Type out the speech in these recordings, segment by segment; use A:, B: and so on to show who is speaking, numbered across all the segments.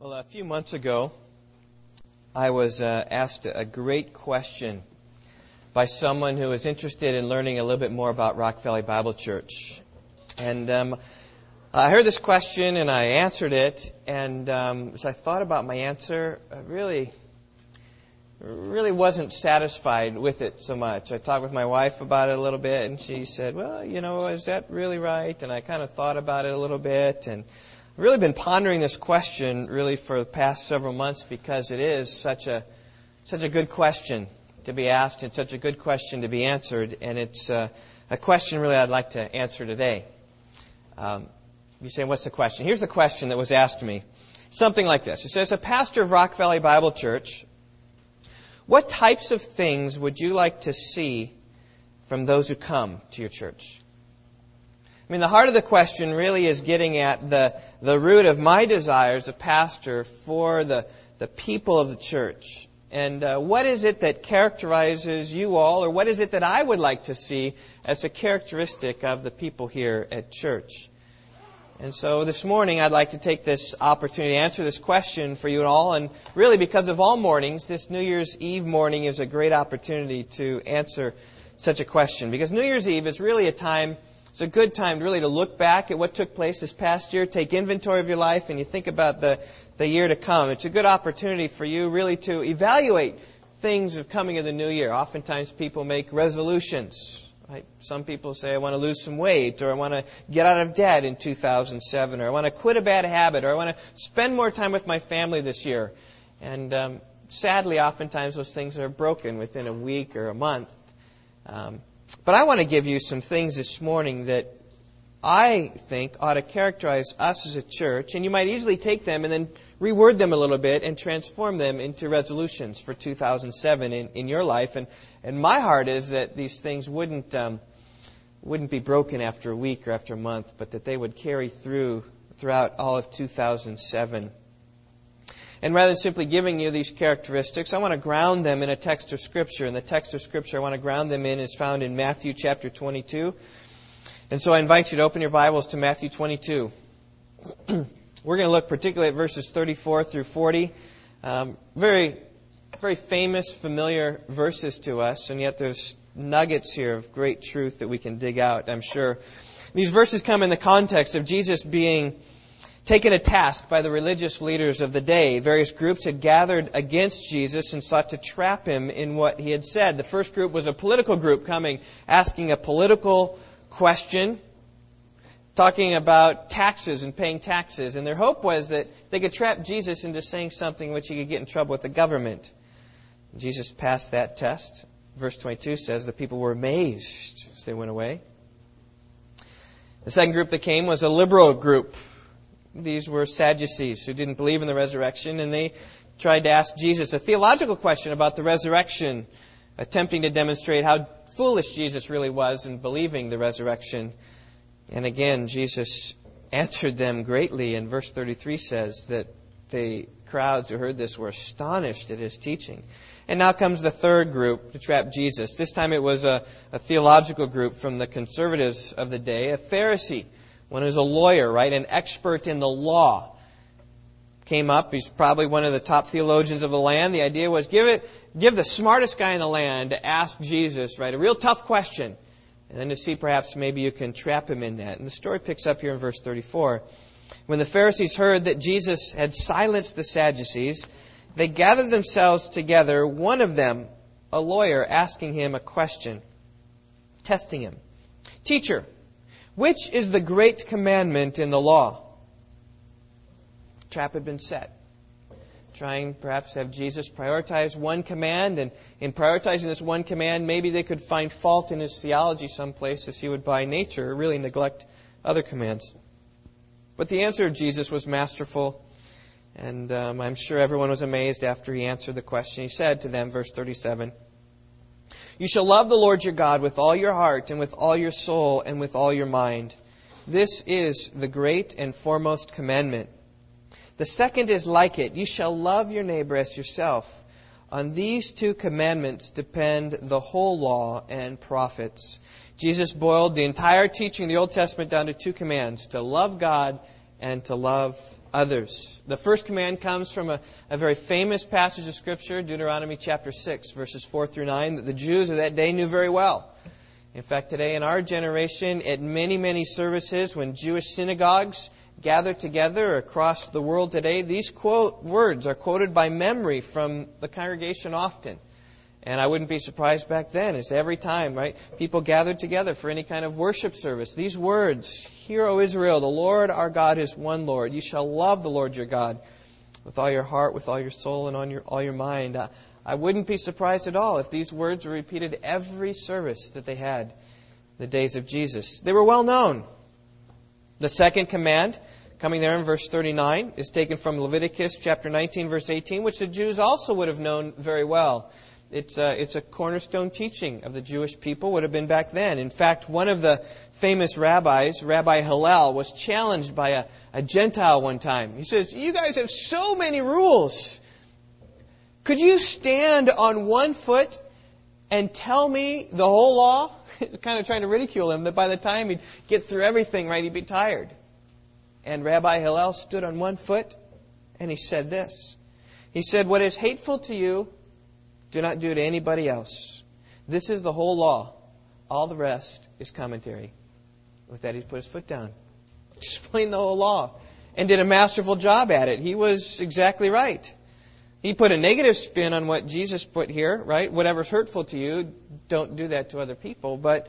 A: Well, a few months ago, I was uh, asked a great question by someone who was interested in learning a little bit more about Rock Valley Bible Church. And um, I heard this question and I answered it. And um, as I thought about my answer, I really, really wasn't satisfied with it so much. I talked with my wife about it a little bit, and she said, "Well, you know, is that really right?" And I kind of thought about it a little bit, and I've really been pondering this question really for the past several months because it is such a such a good question to be asked and such a good question to be answered, and it's uh, a question really I'd like to answer today. Um, you say, what's the question? Here's the question that was asked to me. Something like this. It says, a pastor of Rock Valley Bible Church, what types of things would you like to see from those who come to your church? I mean, the heart of the question really is getting at the, the root of my desire as a pastor for the, the people of the church. And uh, what is it that characterizes you all, or what is it that I would like to see as a characteristic of the people here at church? And so this morning I'd like to take this opportunity to answer this question for you all. And really, because of all mornings, this New Year's Eve morning is a great opportunity to answer such a question. Because New Year's Eve is really a time it's a good time really to look back at what took place this past year, take inventory of your life, and you think about the, the year to come. It's a good opportunity for you really to evaluate things of coming of the new year. Oftentimes people make resolutions. Right? Some people say, I want to lose some weight, or I want to get out of debt in 2007, or I want to quit a bad habit, or I want to spend more time with my family this year. And um, sadly, oftentimes those things are broken within a week or a month. Um, but I want to give you some things this morning that I think ought to characterize us as a church, and you might easily take them and then reword them a little bit and transform them into resolutions for 2007 in, in your life. And, and my heart is that these things wouldn't, um, wouldn't be broken after a week or after a month, but that they would carry through throughout all of 2007. And rather than simply giving you these characteristics, I want to ground them in a text of Scripture. And the text of Scripture I want to ground them in is found in Matthew chapter 22. And so I invite you to open your Bibles to Matthew 22. We're going to look particularly at verses 34 through 40. Um, very, very famous, familiar verses to us, and yet there's nuggets here of great truth that we can dig out, I'm sure. These verses come in the context of Jesus being taken a task by the religious leaders of the day. Various groups had gathered against Jesus and sought to trap him in what he had said. The first group was a political group coming, asking a political question, talking about taxes and paying taxes. And their hope was that they could trap Jesus into saying something which he could get in trouble with the government. Jesus passed that test. Verse 22 says the people were amazed as they went away. The second group that came was a liberal group these were Sadducees who didn't believe in the resurrection, and they tried to ask Jesus a theological question about the resurrection, attempting to demonstrate how foolish Jesus really was in believing the resurrection. And again, Jesus answered them greatly, and verse 33 says that the crowds who heard this were astonished at his teaching. And now comes the third group to trap Jesus. This time it was a, a theological group from the conservatives of the day, a Pharisee one who's a lawyer, right, an expert in the law, came up. He's probably one of the top theologians of the land. The idea was give it, give the smartest guy in the land to ask Jesus, right, a real tough question, and then to see perhaps maybe you can trap him in that. And the story picks up here in verse 34. When the Pharisees heard that Jesus had silenced the Sadducees, they gathered themselves together, one of them, a lawyer, asking him a question, testing him. Teacher, which is the great commandment in the law? Trap had been set. Trying perhaps to have Jesus prioritize one command, and in prioritizing this one command, maybe they could find fault in his theology someplace as he would by nature really neglect other commands. But the answer of Jesus was masterful, and um, I'm sure everyone was amazed after he answered the question. He said to them, verse 37, you shall love the Lord your God with all your heart and with all your soul and with all your mind. This is the great and foremost commandment. The second is like it. You shall love your neighbor as yourself. On these two commandments depend the whole law and prophets. Jesus boiled the entire teaching of the Old Testament down to two commands to love God and to love others. The first command comes from a, a, very famous passage of Scripture, Deuteronomy chapter 6, verses 4 through 9, that the Jews of that day knew very well. In fact, today in our generation, at many, many services, when Jewish synagogues gather together across the world today, these quote, words are quoted by memory from the congregation often. And I wouldn't be surprised back then, as every time, right, people gathered together for any kind of worship service. These words, Hear, O Israel, the Lord our God is one Lord. You shall love the Lord your God with all your heart, with all your soul, and on your, all your mind. Uh, I wouldn't be surprised at all if these words were repeated every service that they had the days of Jesus. They were well known. The second command, coming there in verse 39, is taken from Leviticus chapter 19, verse 18, which the Jews also would have known very well. It's a, it's a cornerstone teaching of the Jewish people, would have been back then. In fact, one of the famous rabbis, Rabbi Hillel, was challenged by a, a Gentile one time. He says, You guys have so many rules. Could you stand on one foot and tell me the whole law? kind of trying to ridicule him that by the time he'd get through everything, right, he'd be tired. And Rabbi Hillel stood on one foot and he said this. He said, What is hateful to you do not do to anybody else. This is the whole law. All the rest is commentary. With that, he put his foot down. Explained the whole law. And did a masterful job at it. He was exactly right. He put a negative spin on what Jesus put here, right? Whatever's hurtful to you, don't do that to other people. But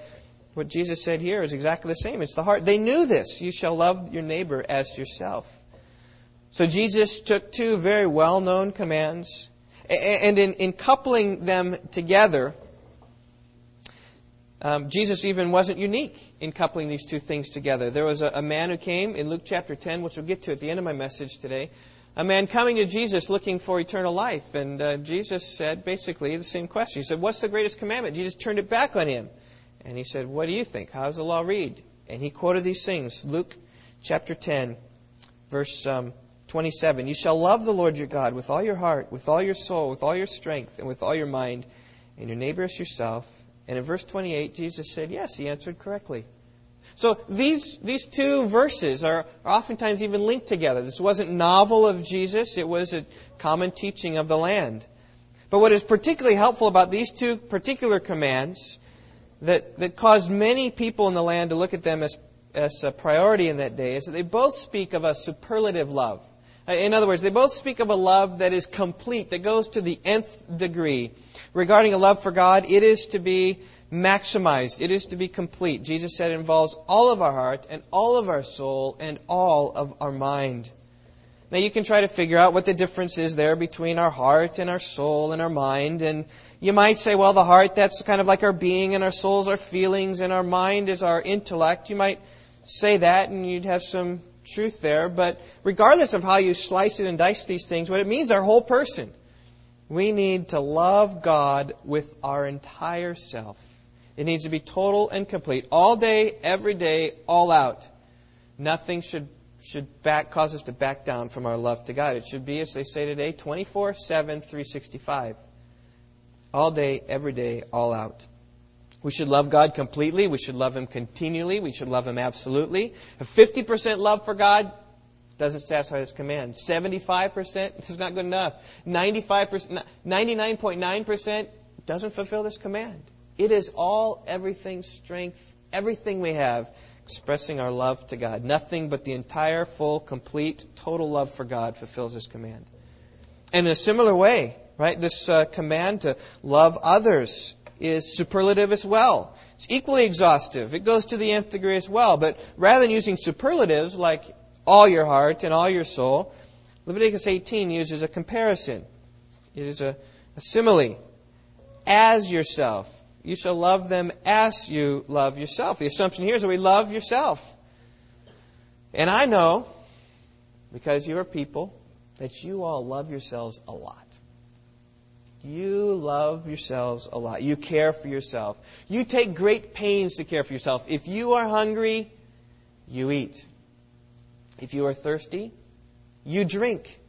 A: what Jesus said here is exactly the same. It's the heart. They knew this. You shall love your neighbor as yourself. So Jesus took two very well known commands and in, in coupling them together, um, Jesus even wasn't unique in coupling these two things together. There was a, a, man who came in Luke chapter 10, which we'll get to at the end of my message today. A man coming to Jesus looking for eternal life. And uh, Jesus said basically the same question. He said, What's the greatest commandment? Jesus turned it back on him. And he said, What do you think? How does the law read? And he quoted these things Luke chapter 10, verse um, 27. You shall love the Lord your God with all your heart, with all your soul, with all your strength, and with all your mind, and your neighbor as yourself. And in verse 28, Jesus said, Yes, he answered correctly. So these, these two verses are, oftentimes even linked together. This wasn't novel of Jesus, it was a common teaching of the land. But what is particularly helpful about these two particular commands that, that caused many people in the land to look at them as, as a priority in that day is that they both speak of a superlative love. Uh, in other words, they both speak of a love that is complete, that goes to the nth degree. Regarding a love for God, it is to be maximized. It is to be complete. Jesus said it involves all of our heart and all of our soul and all of our mind. Now you can try to figure out what the difference is there between our heart and our soul and our mind. And you might say, well, the heart, that's kind of like our being and our souls, our feelings, and our mind is our intellect. You might say that and you'd have some truth there, but regardless of how you slice it and dice these things, what it means our whole person. We need to love God with our entire self. It needs to be total and complete. All day, every day, all out. Nothing should, should back, cause us to back down from our love to God. It should be, as they say today, 24 7, 365. All day, every day, all out. We should love God completely. We should love Him continually. We should love Him absolutely. A 50% love for God doesn't satisfy this command. 75% is not good enough. 95%, 99.9% doesn't fulfill this command. It is all, everything, strength, everything we have, expressing our love to God. Nothing but the entire, full, complete, total love for God fulfills this command. And in a similar way, right, this uh, command to love others is superlative as well. It's equally exhaustive. It goes to the nth degree as well. But rather than using superlatives like all your heart and all your soul, Leviticus 18 uses a comparison. It is a, a simile. As yourself. You shall love them as you love yourself. The assumption here is that we love yourself. And I know, because you are people, that you all love yourselves a lot. You love yourselves a lot. You care for yourself. You take great pains to care for yourself. If you are hungry, you eat. If you are thirsty, you drink.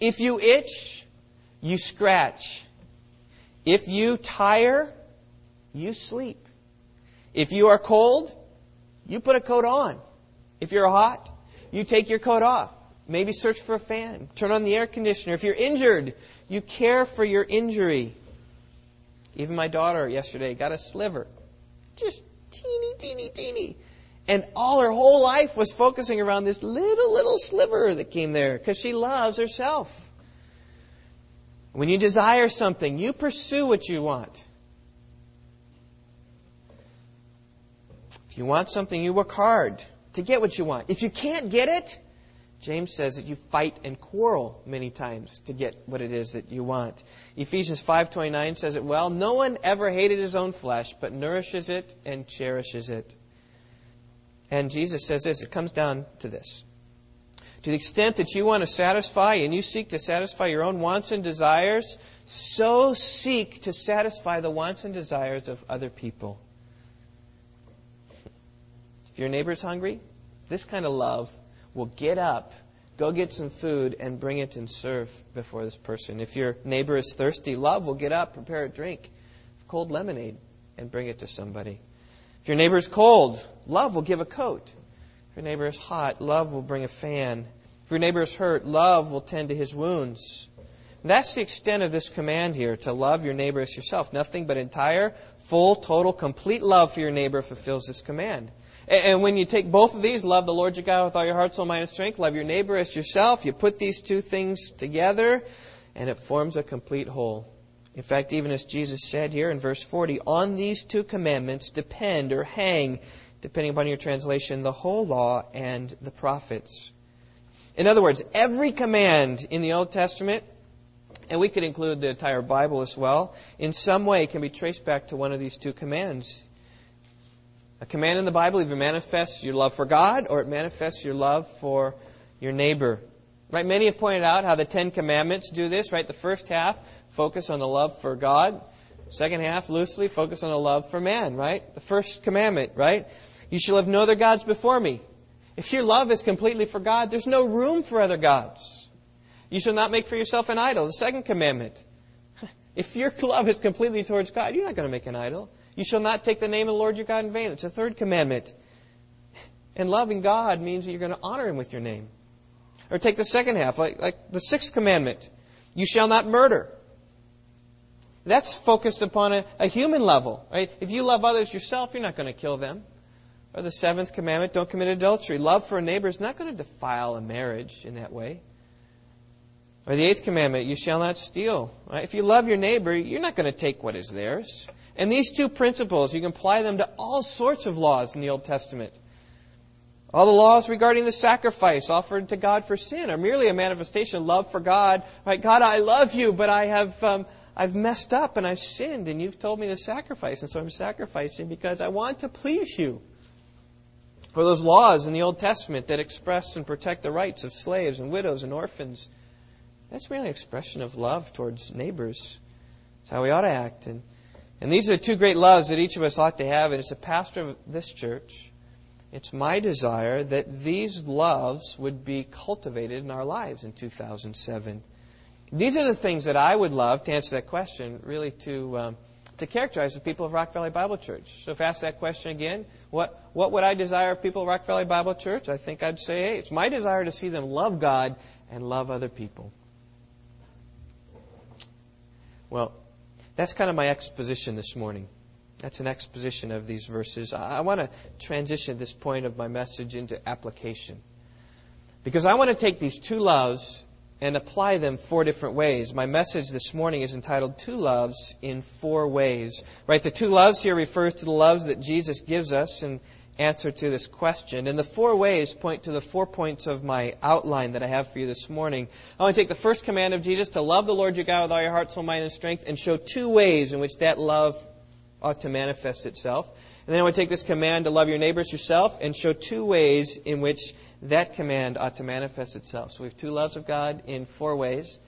A: If you itch, you scratch. If you tire, you sleep. If you are cold, you put a coat on. If you're hot, you take your coat off. Maybe search for a fan. Turn on the air conditioner. If you're injured, you care for your injury. Even my daughter yesterday got a sliver. Just teeny, teeny, teeny. And all her whole life was focusing around this little, little sliver that came there because she loves herself. When you desire something, you pursue what you want. If you want something, you work hard to get what you want. If you can't get it, James says that you fight and quarrel many times to get what it is that you want. Ephesians 5:29 says it well, no one ever hated his own flesh, but nourishes it and cherishes it. And Jesus says this, it comes down to this. To the extent that you want to satisfy and you seek to satisfy your own wants and desires, so seek to satisfy the wants and desires of other people. If your neighbor's hungry, this kind of love will get up, go get some food, and bring it and serve before this person. If your neighbor is thirsty, love will get up, prepare a drink, cold lemonade, and bring it to somebody. If your neighbor is cold, love will give a coat. If your neighbor is hot, love will bring a fan. If your neighbor is hurt, love will tend to his wounds. And that's the extent of this command here to love your neighbor as yourself. Nothing but entire, full, total, complete love for your neighbor fulfills this command. And when you take both of these, love the Lord your God with all your heart, soul, mind, and strength, love your neighbor as yourself, you put these two things together, and it forms a complete whole. In fact, even as Jesus said here in verse 40, on these two commandments depend or hang, depending upon your translation, the whole law and the prophets. In other words, every command in the Old Testament, and we could include the entire Bible as well, in some way can be traced back to one of these two commands. A command in the Bible either manifests your love for God or it manifests your love for your neighbor. Right? Many have pointed out how the Ten Commandments do this, right? The first half focus on the love for God. Second half, loosely, focus on the love for man, right? The first commandment, right? You shall have no other gods before me. If your love is completely for God, there's no room for other gods. You shall not make for yourself an idol. The second commandment. If your love is completely towards God, you're not going to make an idol. You shall not take the name of the Lord your God in vain. It's a third commandment. And loving God means that you're going to honor Him with your name. Or take the second half, like, like the sixth commandment. You shall not murder. That's focused upon a, a human level, right? If you love others yourself, you're not going to kill them. Or the seventh commandment, don't commit adultery. Love for a neighbor is not going to defile a marriage in that way. Or the eighth commandment, you shall not steal. Right? If you love your neighbor, you're not going to take what is theirs. And these two principles, you can apply them to all sorts of laws in the Old Testament. All the laws regarding the sacrifice offered to God for sin are merely a manifestation of love for God. Right? God, I love you, but I have um, I've messed up and I've sinned, and you've told me to sacrifice, and so I'm sacrificing because I want to please you. Or those laws in the Old Testament that express and protect the rights of slaves and widows and orphans. That's merely an expression of love towards neighbors. It's how we ought to act. And, and these are two great loves that each of us ought to have. And as a pastor of this church, it's my desire that these loves would be cultivated in our lives in 2007. These are the things that I would love to answer that question, really to um, to characterize the people of Rock Valley Bible Church. So if asked that question again, what what would I desire of people of Rock Valley Bible Church? I think I'd say, hey, it's my desire to see them love God and love other people. Well, that's kind of my exposition this morning. That's an exposition of these verses. I want to transition this point of my message into application. Because I want to take these two loves and apply them four different ways. My message this morning is entitled Two Loves in Four Ways. Right? The two loves here refers to the loves that Jesus gives us in answer to this question. And the four ways point to the four points of my outline that I have for you this morning. I want to take the first command of Jesus to love the Lord your God with all your heart, soul, mind, and strength and show two ways in which that love ought to manifest itself. And then I want to take this command to love your neighbors yourself and show two ways in which that command ought to manifest itself. So we have two loves of God in four ways.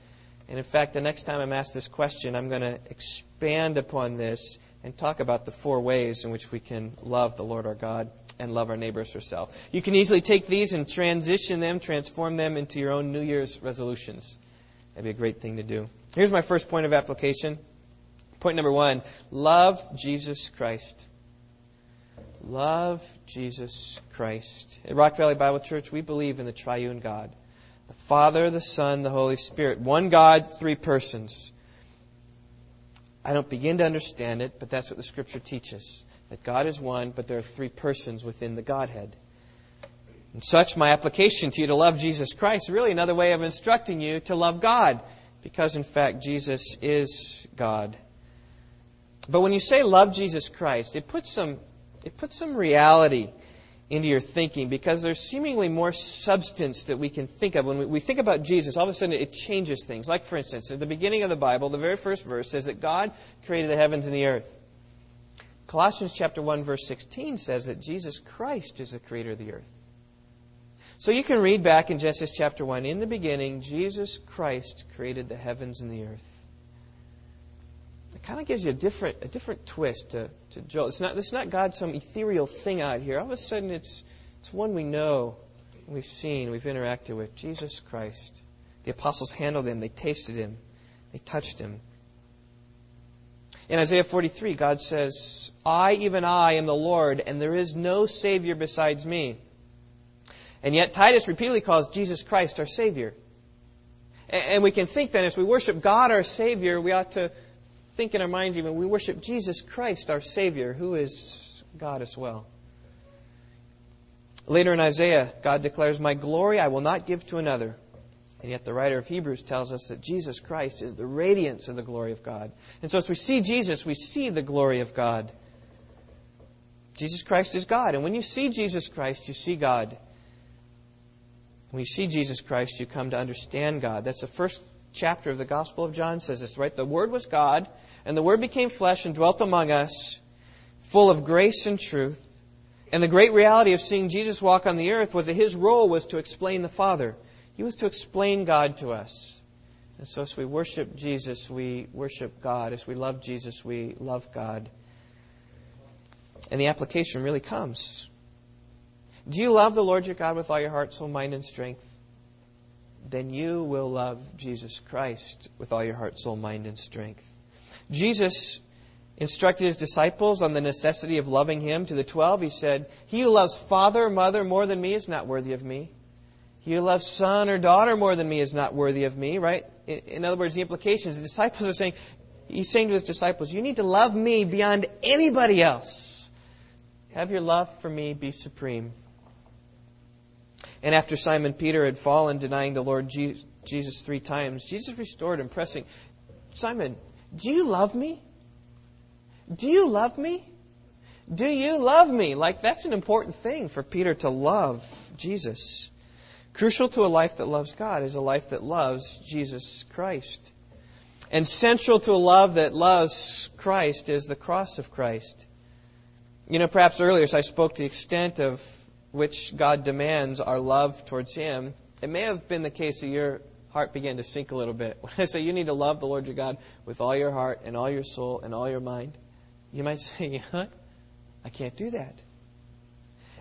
A: And in fact, the next time I'm asked this question, I'm going to expand upon this and talk about the four ways in which we can love the Lord our God and love our neighbors ourselves. You can easily take these and transition them, transform them into your own New Year's resolutions. That'd be a great thing to do. Here's my first point of application. Point number one love Jesus Christ. Love Jesus Christ. At Rock Valley Bible Church, we believe in the triune God The Father, the Son, the Holy Spirit. One God, three persons. I don't begin to understand it, but that's what the Scripture teaches. That God is one, but there are three persons within the Godhead. And such, my application to you to love Jesus Christ, really another way of instructing you to love God, because in fact Jesus is God. But when you say love Jesus Christ, it puts some, it puts some reality into your thinking because there's seemingly more substance that we can think of. When we think about Jesus, all of a sudden it changes things. Like, for instance, at the beginning of the Bible, the very first verse says that God created the heavens and the earth. Colossians chapter 1 verse 16 says that Jesus Christ is the creator of the earth. So you can read back in Genesis chapter 1, in the beginning, Jesus Christ created the heavens and the earth kind of gives you a different a different twist to, to Joel. It's not it's not God some ethereal thing out here. All of a sudden it's it's one we know, we've seen, we've interacted with. Jesus Christ. The apostles handled him, they tasted him, they touched him. In Isaiah 43, God says, I, even I, am the Lord, and there is no Savior besides me. And yet Titus repeatedly calls Jesus Christ our Savior. And we can think then, as we worship God our Savior, we ought to think in our minds even we worship Jesus Christ, our Savior, who is God as well. Later in Isaiah, God declares, My glory I will not give to another. And yet the writer of Hebrews tells us that Jesus Christ is the radiance of the glory of God. And so as we see Jesus, we see the glory of God. Jesus Christ is God. And when you see Jesus Christ, you see God. When you see Jesus Christ, you come to understand God. That's the first chapter of the Gospel of John says this, right? The Word was God, and the Word became flesh and dwelt among us, full of grace and truth. And the great reality of seeing Jesus walk on the earth was that his role was to explain the Father. He was to explain God to us. And so as we worship Jesus, we worship God. As we love Jesus, we love God. And the application really comes. Do you love the Lord your God with all your heart, soul, mind, and strength? Then you will love Jesus Christ with all your heart, soul, mind, and strength. Jesus instructed his disciples on the necessity of loving him. To the twelve, he said, He who loves father or mother more than me is not worthy of me. He who loves son or daughter more than me is not worthy of me, right? In other words, the implications, the disciples are saying, He's saying to his disciples, You need to love me beyond anybody else. Have your love for me be supreme. And after Simon Peter had fallen, denying the Lord Jesus three times, Jesus restored him, pressing, Simon, do you love me? Do you love me? Do you love me? Like, that's an important thing for Peter to love Jesus. Crucial to a life that loves God is a life that loves Jesus Christ. And central to a love that loves Christ is the cross of Christ. You know, perhaps earlier, as I spoke to the extent of which God demands our love towards Him, it may have been the case that your heart began to sink a little bit. When I say you need to love the Lord your God with all your heart and all your soul and all your mind, you might say, huh? I can't do that.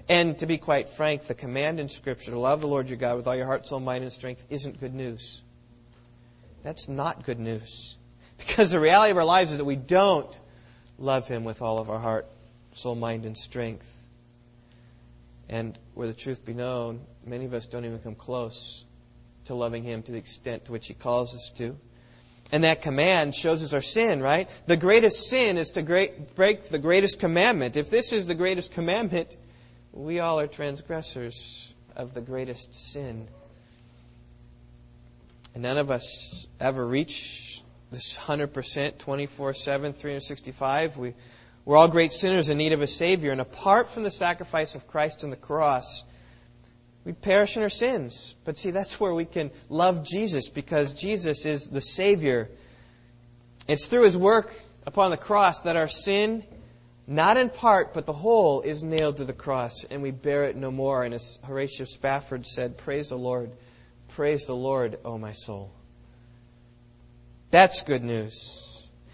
A: And to be quite frank, the command in Scripture to love the Lord your God with all your heart, soul, mind, and strength isn't good news. That's not good news. Because the reality of our lives is that we don't love Him with all of our heart, soul, mind, and strength. And where the truth be known, many of us don't even come close to loving Him to the extent to which He calls us to. And that command shows us our sin, right? The greatest sin is to great, break the greatest commandment. If this is the greatest commandment, we all are transgressors of the greatest sin. And none of us ever reach this 100% 24 7, 365. We we're all great sinners in need of a Savior, and apart from the sacrifice of Christ on the cross, we perish in our sins. But see, that's where we can love Jesus because Jesus is the Savior. It's through His work upon the cross that our sin, not in part, but the whole, is nailed to the cross, and we bear it no more. And as Horatio Spafford said, Praise the Lord. Praise the Lord, O my soul. That's good news.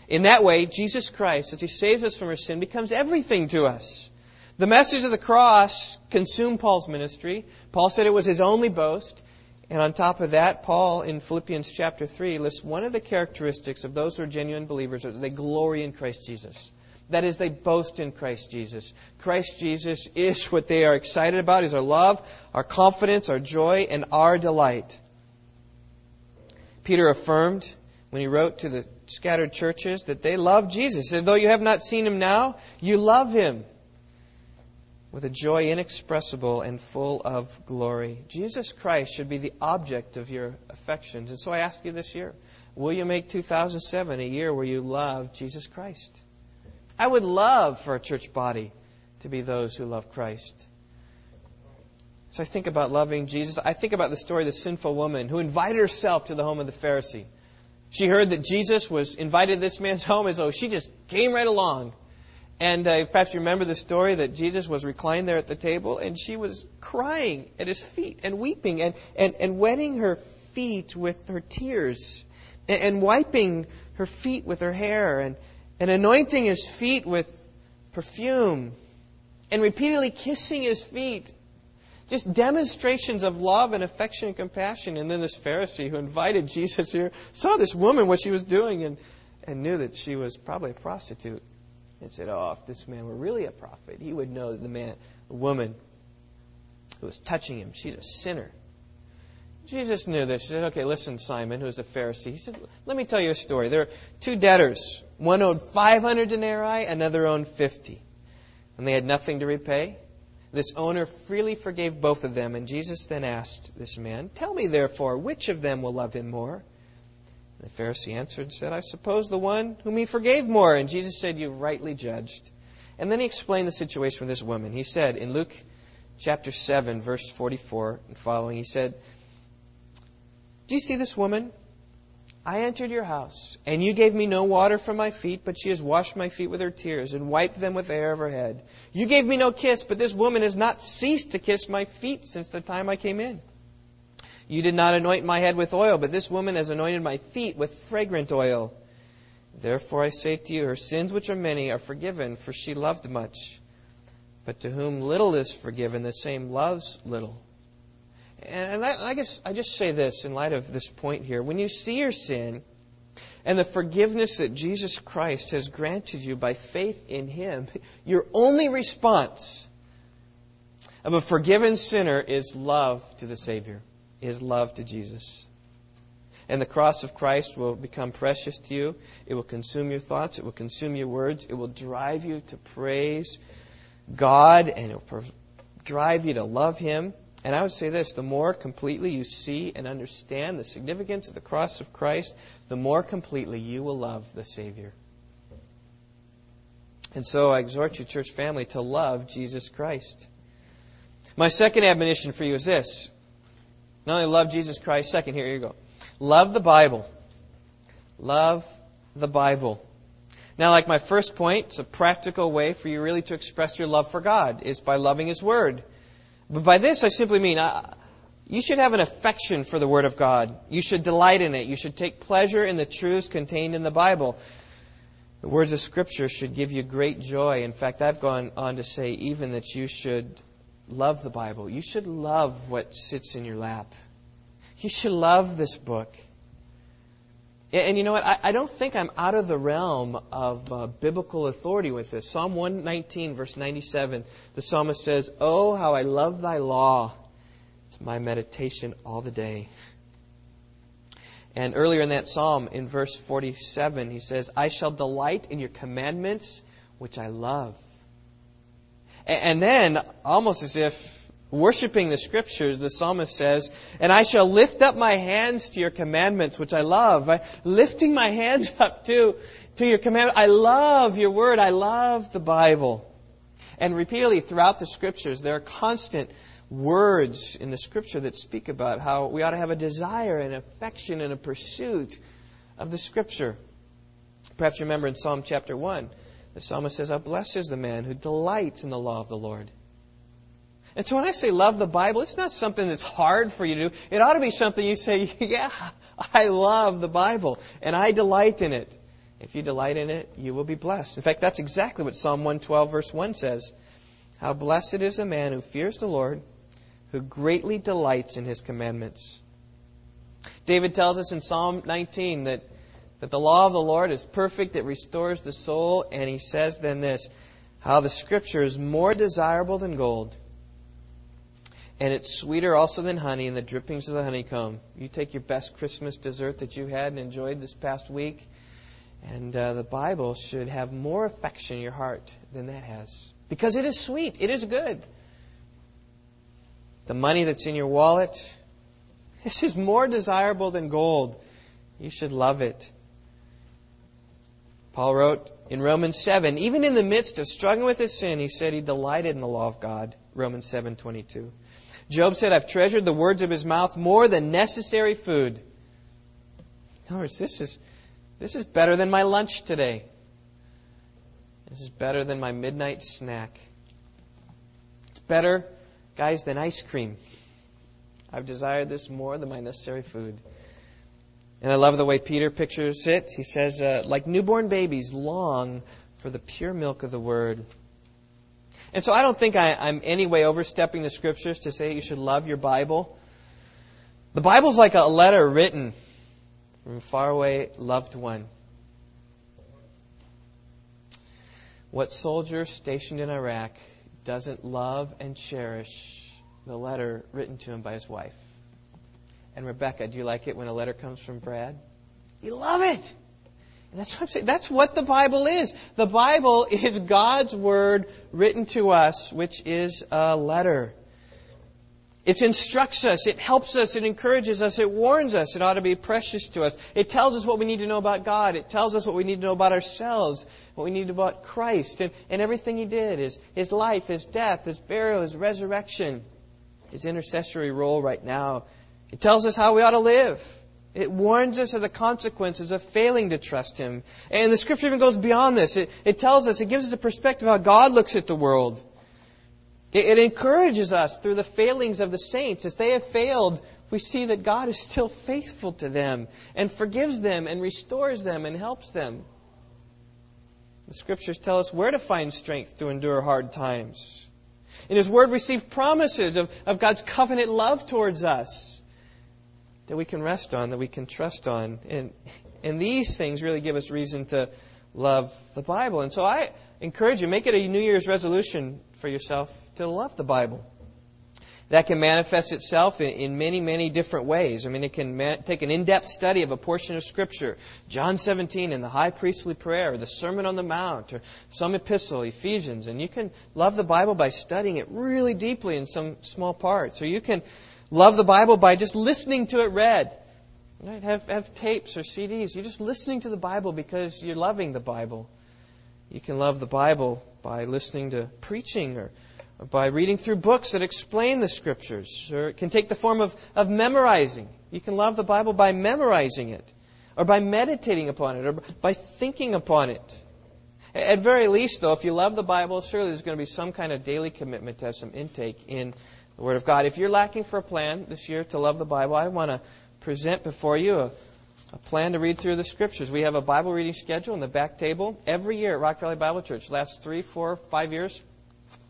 A: In that way, Jesus Christ, as He saves us from our sin, becomes everything to us. The message of the cross consumed Paul's ministry. Paul said it was his only boast. And on top of that, Paul in Philippians chapter 3 lists one of the characteristics of those who are genuine believers that they glory in Christ Jesus. That is, they boast in Christ Jesus. Christ Jesus is what they are excited about, is our love, our confidence, our joy, and our delight. Peter affirmed when he wrote to the scattered churches that they love Jesus. Said, Though you have not seen him now, you love him with a joy inexpressible and full of glory. Jesus Christ should be the object of your affections. And so I ask you this year will you make 2007 a year where you love Jesus Christ? I would love for a church body to be those who love Christ. So I think about loving Jesus. I think about the story of the sinful woman who invited herself to the home of the Pharisee. She heard that Jesus was invited to this man's home, and so she just came right along. And uh, perhaps you remember the story that Jesus was reclined there at the table, and she was crying at his feet and weeping and, and, and wetting her feet with her tears and, and wiping her feet with her hair and, and anointing his feet with perfume and repeatedly kissing his feet just demonstrations of love and affection and compassion. And then this Pharisee who invited Jesus here saw this woman, what she was doing, and, and knew that she was probably a prostitute. And said, Oh, if this man were really a prophet, he would know that the man, the woman who was touching him, she's a sinner. Jesus knew this. He said, Okay, listen, Simon, who's a Pharisee. He said, Let me tell you a story. There are two debtors. One owed 500 denarii, another owed 50. And they had nothing to repay. This owner freely forgave both of them, and Jesus then asked this man, Tell me, therefore, which of them will love him more? And the Pharisee answered and said, I suppose the one whom he forgave more. And Jesus said, You rightly judged. And then he explained the situation with this woman. He said in Luke chapter 7, verse 44 and following, he said, Do you see this woman? I entered your house, and you gave me no water for my feet, but she has washed my feet with her tears and wiped them with the hair of her head. You gave me no kiss, but this woman has not ceased to kiss my feet since the time I came in. You did not anoint my head with oil, but this woman has anointed my feet with fragrant oil. Therefore I say to you, her sins, which are many, are forgiven, for she loved much. But to whom little is forgiven, the same loves little. And I, guess I just say this in light of this point here. When you see your sin and the forgiveness that Jesus Christ has granted you by faith in Him, your only response of a forgiven sinner is love to the Savior, is love to Jesus. And the cross of Christ will become precious to you. It will consume your thoughts. It will consume your words. It will drive you to praise God and it will drive you to love Him. And I would say this the more completely you see and understand the significance of the cross of Christ, the more completely you will love the Savior. And so I exhort you, church family, to love Jesus Christ. My second admonition for you is this. Not only love Jesus Christ, second, here you go. Love the Bible. Love the Bible. Now, like my first point, it's a practical way for you really to express your love for God is by loving His Word. But by this, I simply mean you should have an affection for the Word of God. You should delight in it. You should take pleasure in the truths contained in the Bible. The words of Scripture should give you great joy. In fact, I've gone on to say even that you should love the Bible. You should love what sits in your lap. You should love this book. And you know what? I, I don't think I'm out of the realm of uh, biblical authority with this. Psalm 119, verse 97, the psalmist says, Oh, how I love thy law. It's my meditation all the day. And earlier in that psalm, in verse 47, he says, I shall delight in your commandments, which I love. And then, almost as if Worshipping the scriptures, the psalmist says, And I shall lift up my hands to your commandments, which I love. I, lifting my hands up to, to your commandment. I love your word. I love the Bible. And repeatedly throughout the scriptures, there are constant words in the scripture that speak about how we ought to have a desire and affection and a pursuit of the scripture. Perhaps you remember in Psalm chapter 1, the psalmist says, How blessed is the man who delights in the law of the Lord. And so when I say love the Bible, it's not something that's hard for you to do. It ought to be something you say, yeah, I love the Bible and I delight in it. If you delight in it, you will be blessed. In fact, that's exactly what Psalm 112 verse 1 says. How blessed is the man who fears the Lord, who greatly delights in his commandments. David tells us in Psalm 19 that, that the law of the Lord is perfect, it restores the soul, and he says then this, how the scripture is more desirable than gold And it's sweeter also than honey and the drippings of the honeycomb. You take your best Christmas dessert that you had and enjoyed this past week, and uh, the Bible should have more affection in your heart than that has. Because it is sweet, it is good. The money that's in your wallet, this is more desirable than gold. You should love it. Paul wrote in Romans 7, even in the midst of struggling with his sin, he said he delighted in the law of God. Romans 7:22. Job said, I've treasured the words of his mouth more than necessary food. In other words, this is, this is better than my lunch today. This is better than my midnight snack. It's better, guys, than ice cream. I've desired this more than my necessary food. And I love the way Peter pictures it. He says, uh, like newborn babies long for the pure milk of the word. And so I don't think I, I'm any way overstepping the scriptures to say you should love your Bible. The Bible's like a letter written from a faraway loved one. What soldier stationed in Iraq doesn't love and cherish the letter written to him by his wife? And Rebecca, do you like it when a letter comes from Brad? You love it. That's what I'm saying. That's what the Bible is. The Bible is God's Word written to us, which is a letter. It instructs us, it helps us, it encourages us, it warns us. It ought to be precious to us. It tells us what we need to know about God. It tells us what we need to know about ourselves, what we need about Christ, and, and everything He did his, his life, His death, His burial, His resurrection, His intercessory role right now. It tells us how we ought to live. It warns us of the consequences of failing to trust Him. And the Scripture even goes beyond this. It, it tells us, it gives us a perspective of how God looks at the world. It, it encourages us through the failings of the saints. As they have failed, we see that God is still faithful to them and forgives them and restores them and helps them. The Scriptures tell us where to find strength to endure hard times. In His Word, we receive promises of, of God's covenant love towards us that we can rest on, that we can trust on. And, and these things really give us reason to love the Bible. And so I encourage you, make it a New Year's resolution for yourself to love the Bible. That can manifest itself in, in many, many different ways. I mean, it can man, take an in-depth study of a portion of Scripture, John 17 in the high priestly prayer, or the Sermon on the Mount, or some epistle, Ephesians, and you can love the Bible by studying it really deeply in some small parts. Or you can love the Bible by just listening to it read. Right? Have, have tapes or CDs. You're just listening to the Bible because you're loving the Bible. You can love the Bible by listening to preaching or, or by reading through books that explain the Scriptures. Or it can take the form of, of memorizing. You can love the Bible by memorizing it, or by meditating upon it, or by thinking upon it. At very least, though, if you love the Bible, surely there's going to be some kind of daily commitment to have some intake in the Word of God. If you're lacking for a plan this year to love the Bible, I want to present before you a, a, plan to read through the Scriptures. We have a Bible reading schedule in the back table every year at Rock Valley Bible Church. Last three, four, five years,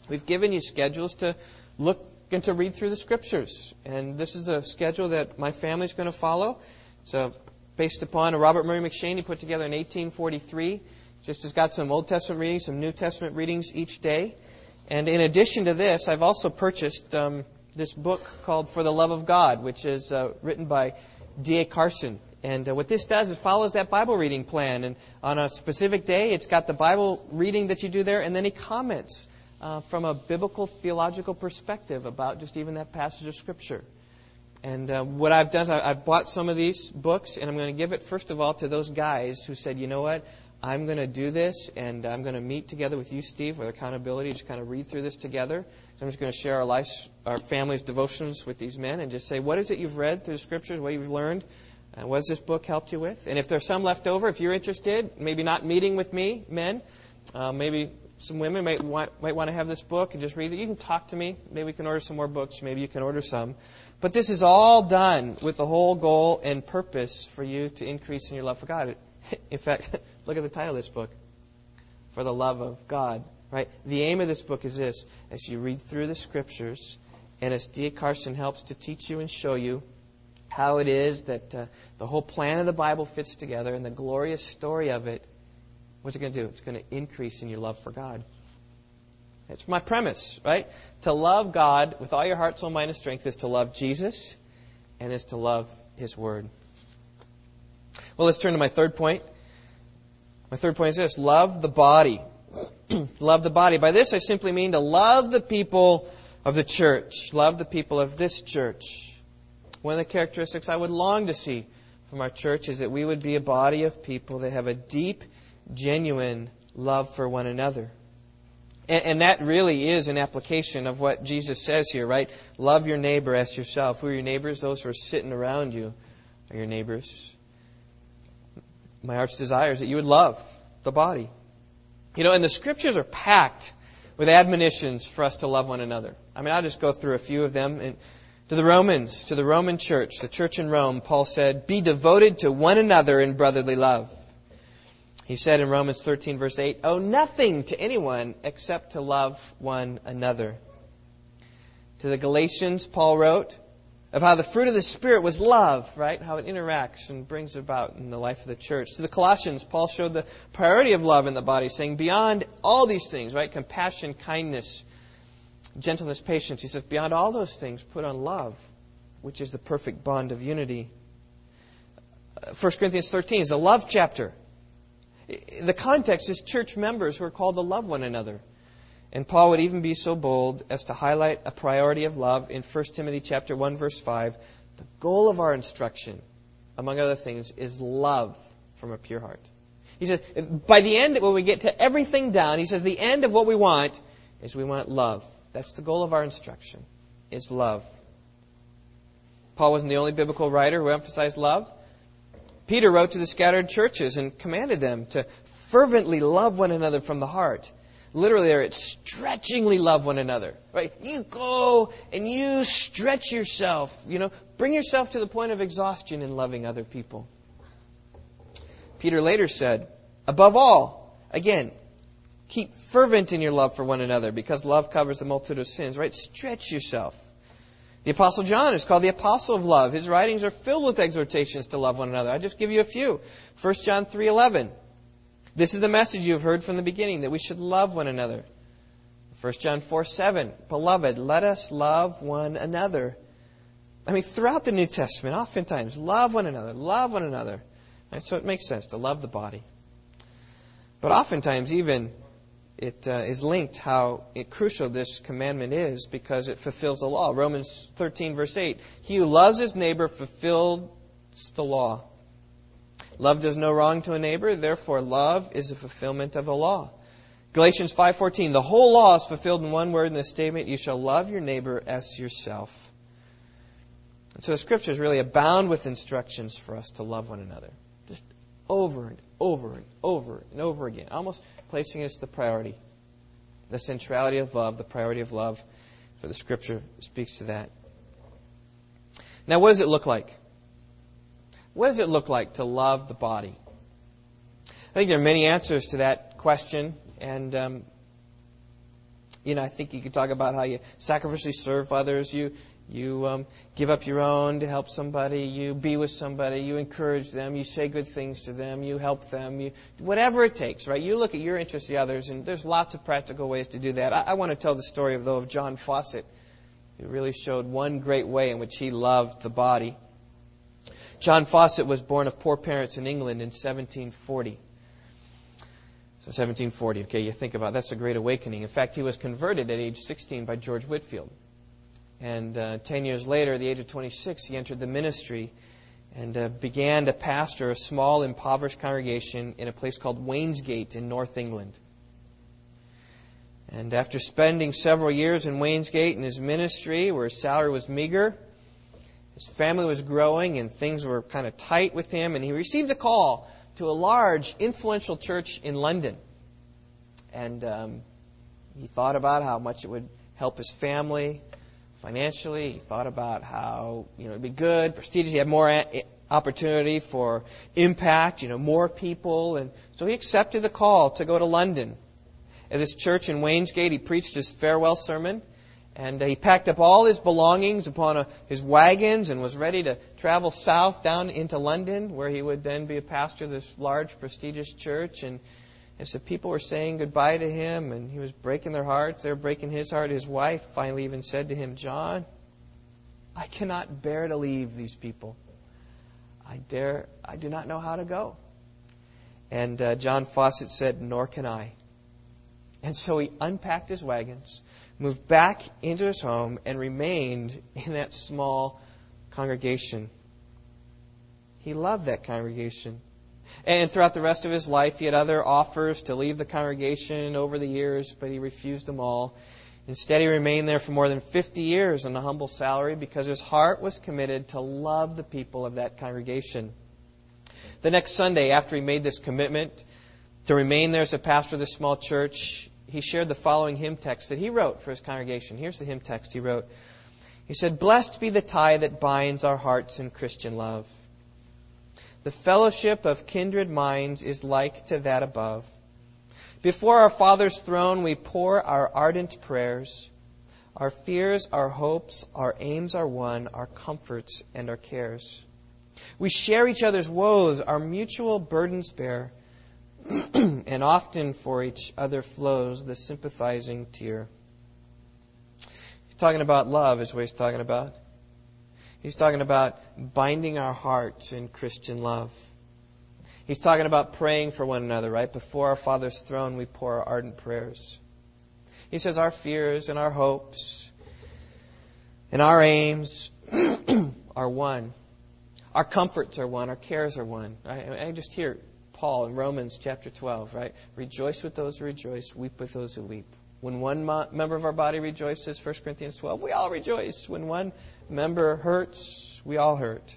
A: we've given you schedules to look and to read through the Scriptures. And this is a schedule that my family is going to follow. It's uh, based upon a Robert Murray M'Cheyne he put together in 1843. Just has got some Old Testament readings, some New Testament readings each day. And in addition to this, I've also purchased um, this book called For the Love of God, which is uh, written by D.A. Carson. And uh, what this does is follows that Bible reading plan. And on a specific day, it's got the Bible reading that you do there, and then he comments uh, from a biblical theological perspective about just even that passage of Scripture. And uh, what I've done is I've bought some of these books, and I'm going to give it, first of all, to those guys who said, you know what, I'm going to do this, and I'm going to meet together with you, Steve, with accountability to kind of read through this together. So I'm just going to share our lives, our family's devotions with these men, and just say, what is it you've read through the scriptures? What you've learned? And what has this book helped you with? And if there's some left over, if you're interested, maybe not meeting with me, men, uh, maybe some women might want, might want to have this book and just read it. You can talk to me. Maybe we can order some more books. Maybe you can order some. But this is all done with the whole goal and purpose for you to increase in your love for God. In fact, look at the title of this book For the Love of God. Right? The aim of this book is this as you read through the scriptures, and as D. Carson helps to teach you and show you how it is that uh, the whole plan of the Bible fits together and the glorious story of it, what's it going to do? It's going to increase in your love for God. It's my premise, right? To love God with all your heart, soul, mind, and strength is to love Jesus and is to love His Word. Well, let's turn to my third point. My third point is this love the body. love the body. By this, I simply mean to love the people of the church. Love the people of this church. One of the characteristics I would long to see from our church is that we would be a body of people that have a deep, genuine love for one another. And, and, that really is an application of what Jesus says here, right? Love your neighbor as yourself. Who are your neighbors? Those who are sitting around you are your neighbors. My heart's desire is that you would love the body. You know, and the scriptures are packed with admonitions for us to love one another. I mean, I'll just go through a few of them. And to the Romans, to the Roman church, the church in Rome, Paul said, Be devoted to one another in brotherly love. He said in Romans 13, verse 8, Owe nothing to anyone except to love one another. To the Galatians, Paul wrote of how the fruit of the Spirit was love, right? How it interacts and brings about in the life of the church. To the Colossians, Paul showed the priority of love in the body, saying, Beyond all these things, right? Compassion, kindness, gentleness, patience. He says, Beyond all those things, put on love, which is the perfect bond of unity. Uh, 1 Corinthians 13 is a love chapter. The context is church members who are called to love one another. And Paul would even be so bold as to highlight a priority of love in 1 Timothy chapter 1 verse 5. The goal of our instruction, among other things, is love from a pure heart. He says, by the end, when we get to everything down, he says the end of what we want is we want love. That's the goal of our instruction, is love. Paul wasn't the only biblical writer who emphasized love. Peter wrote to the scattered churches and commanded them to fervently love one another from the heart. Literally, there it's stretchingly love one another. Right? You go and you stretch yourself. You know, bring yourself to the point of exhaustion in loving other people. Peter later said, above all, again, keep fervent in your love for one another because love covers the multitude of sins. Right? Stretch yourself. The Apostle John is called the Apostle of Love. His writings are filled with exhortations to love one another. I just give you a few. 1 John 3:11. This is the message you have heard from the beginning that we should love one another. 1 John 4:7. Beloved, let us love one another. I mean, throughout the New Testament, oftentimes, love one another, love one another. Right? So it makes sense to love the body. But oftentimes, even it uh, is linked how crucial this commandment is because it fulfills the law. Romans 13, verse 8. He who loves his neighbor fulfills the law. Love does no wrong to a neighbor, therefore love is the fulfillment of the law. Galatians 5:14 The whole law is fulfilled in one word in the statement you shall love your neighbor as yourself. And so the scriptures really abound with instructions for us to love one another. Just over and over and over and over again, almost placing us the priority. The centrality of love, the priority of love, for the scripture speaks to that. Now, what does it look like? What does it look like to love the body? I think there are many answers to that question, and um, you know, I think you could talk about how you sacrificially serve others, you you um, give up your own to help somebody. You be with somebody. You encourage them. You say good things to them. You help them. You, whatever it takes, right? You look at your interests, the others, and there's lots of practical ways to do that. I, I want to tell the story of though of John Fawcett, who really showed one great way in which he loved the body. John Fawcett was born of poor parents in England in 1740. So 1740. Okay, you think about it, that's a great awakening. In fact, he was converted at age 16 by George Whitefield. And uh, 10 years later, at the age of 26, he entered the ministry and uh, began to pastor a small, impoverished congregation in a place called Wainsgate in North England. And after spending several years in Wainsgate in his ministry, where his salary was meager, his family was growing and things were kind of tight with him, and he received a call to a large, influential church in London. And um, he thought about how much it would help his family financially. He thought about how you know it'd be good, prestigious. He had more a- opportunity for impact, you know, more people, and so he accepted the call to go to London. At this church in Wainsgate, he preached his farewell sermon, and uh, he packed up all his belongings upon a, his wagons and was ready to travel south down into London, where he would then be a pastor of this large, prestigious church. And as the people were saying goodbye to him and he was breaking their hearts, they were breaking his heart. His wife finally even said to him, John, I cannot bear to leave these people. I dare, I do not know how to go. And uh, John Fawcett said, Nor can I. And so he unpacked his wagons, moved back into his home, and remained in that small congregation. He loved that congregation. And throughout the rest of his life, he had other offers to leave the congregation over the years, but he refused them all. Instead, he remained there for more than 50 years on a humble salary because his heart was committed to love the people of that congregation. The next Sunday, after he made this commitment to remain there as a pastor of this small church, he shared the following hymn text that he wrote for his congregation. Here's the hymn text he wrote. He said, Blessed be the tie that binds our hearts in Christian love. The fellowship of kindred minds is like to that above. Before our Father's throne we pour our ardent prayers. Our fears, our hopes, our aims are one, our comforts and our cares. We share each other's woes, our mutual burdens bear, and often for each other flows the sympathizing tear. He's talking about love, is what he's talking about. He's talking about binding our hearts in Christian love. He's talking about praying for one another, right? Before our Father's throne, we pour our ardent prayers. He says our fears and our hopes and our aims are one. Our comforts are one. Our cares are one. I, I just hear Paul in Romans chapter 12, right? Rejoice with those who rejoice, weep with those who weep. When one mo- member of our body rejoices, 1 Corinthians 12, we all rejoice. When one member hurts, we all hurt.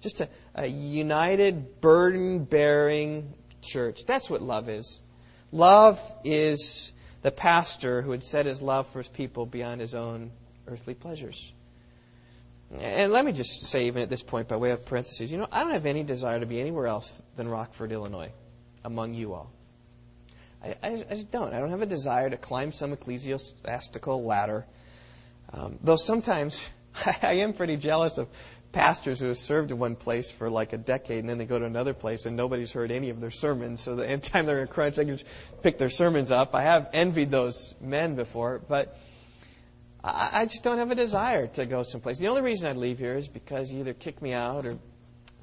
A: Just a, a united, burden bearing church. That's what love is. Love is the pastor who had set his love for his people beyond his own earthly pleasures. And let me just say, even at this point, by way of parentheses, you know, I don't have any desire to be anywhere else than Rockford, Illinois, among you all. I, I, I just don't. I don't have a desire to climb some ecclesiastical ladder. Um, though sometimes I am pretty jealous of pastors who have served in one place for like a decade and then they go to another place and nobody's heard any of their sermons. So the anytime they're in a crunch, they can just pick their sermons up. I have envied those men before, but I, I just don't have a desire to go someplace. The only reason I leave here is because you either kick me out or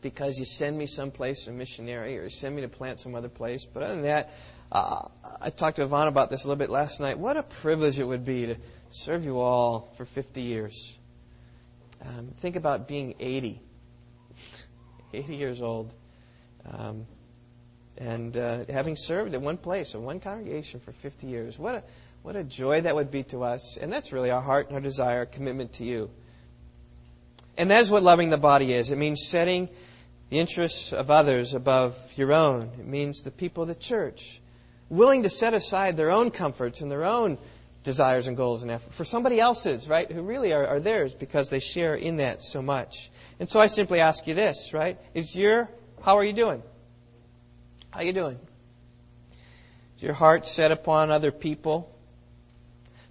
A: because you send me someplace a missionary or send me to plant some other place. But other than that, uh, I talked to Yvonne about this a little bit last night. What a privilege it would be to serve you all for 50 years. Um, think about being 80, 80 years old, um, and uh, having served in one place, in one congregation for 50 years. What a, what a joy that would be to us. And that's really our heart and our desire, our commitment to you. And that is what loving the body is. It means setting the interests of others above your own. It means the people of the church willing to set aside their own comforts and their own desires and goals and effort for somebody else's, right, who really are, are theirs because they share in that so much. And so I simply ask you this, right? Is your, how are you doing? How are you doing? Is your heart set upon other people?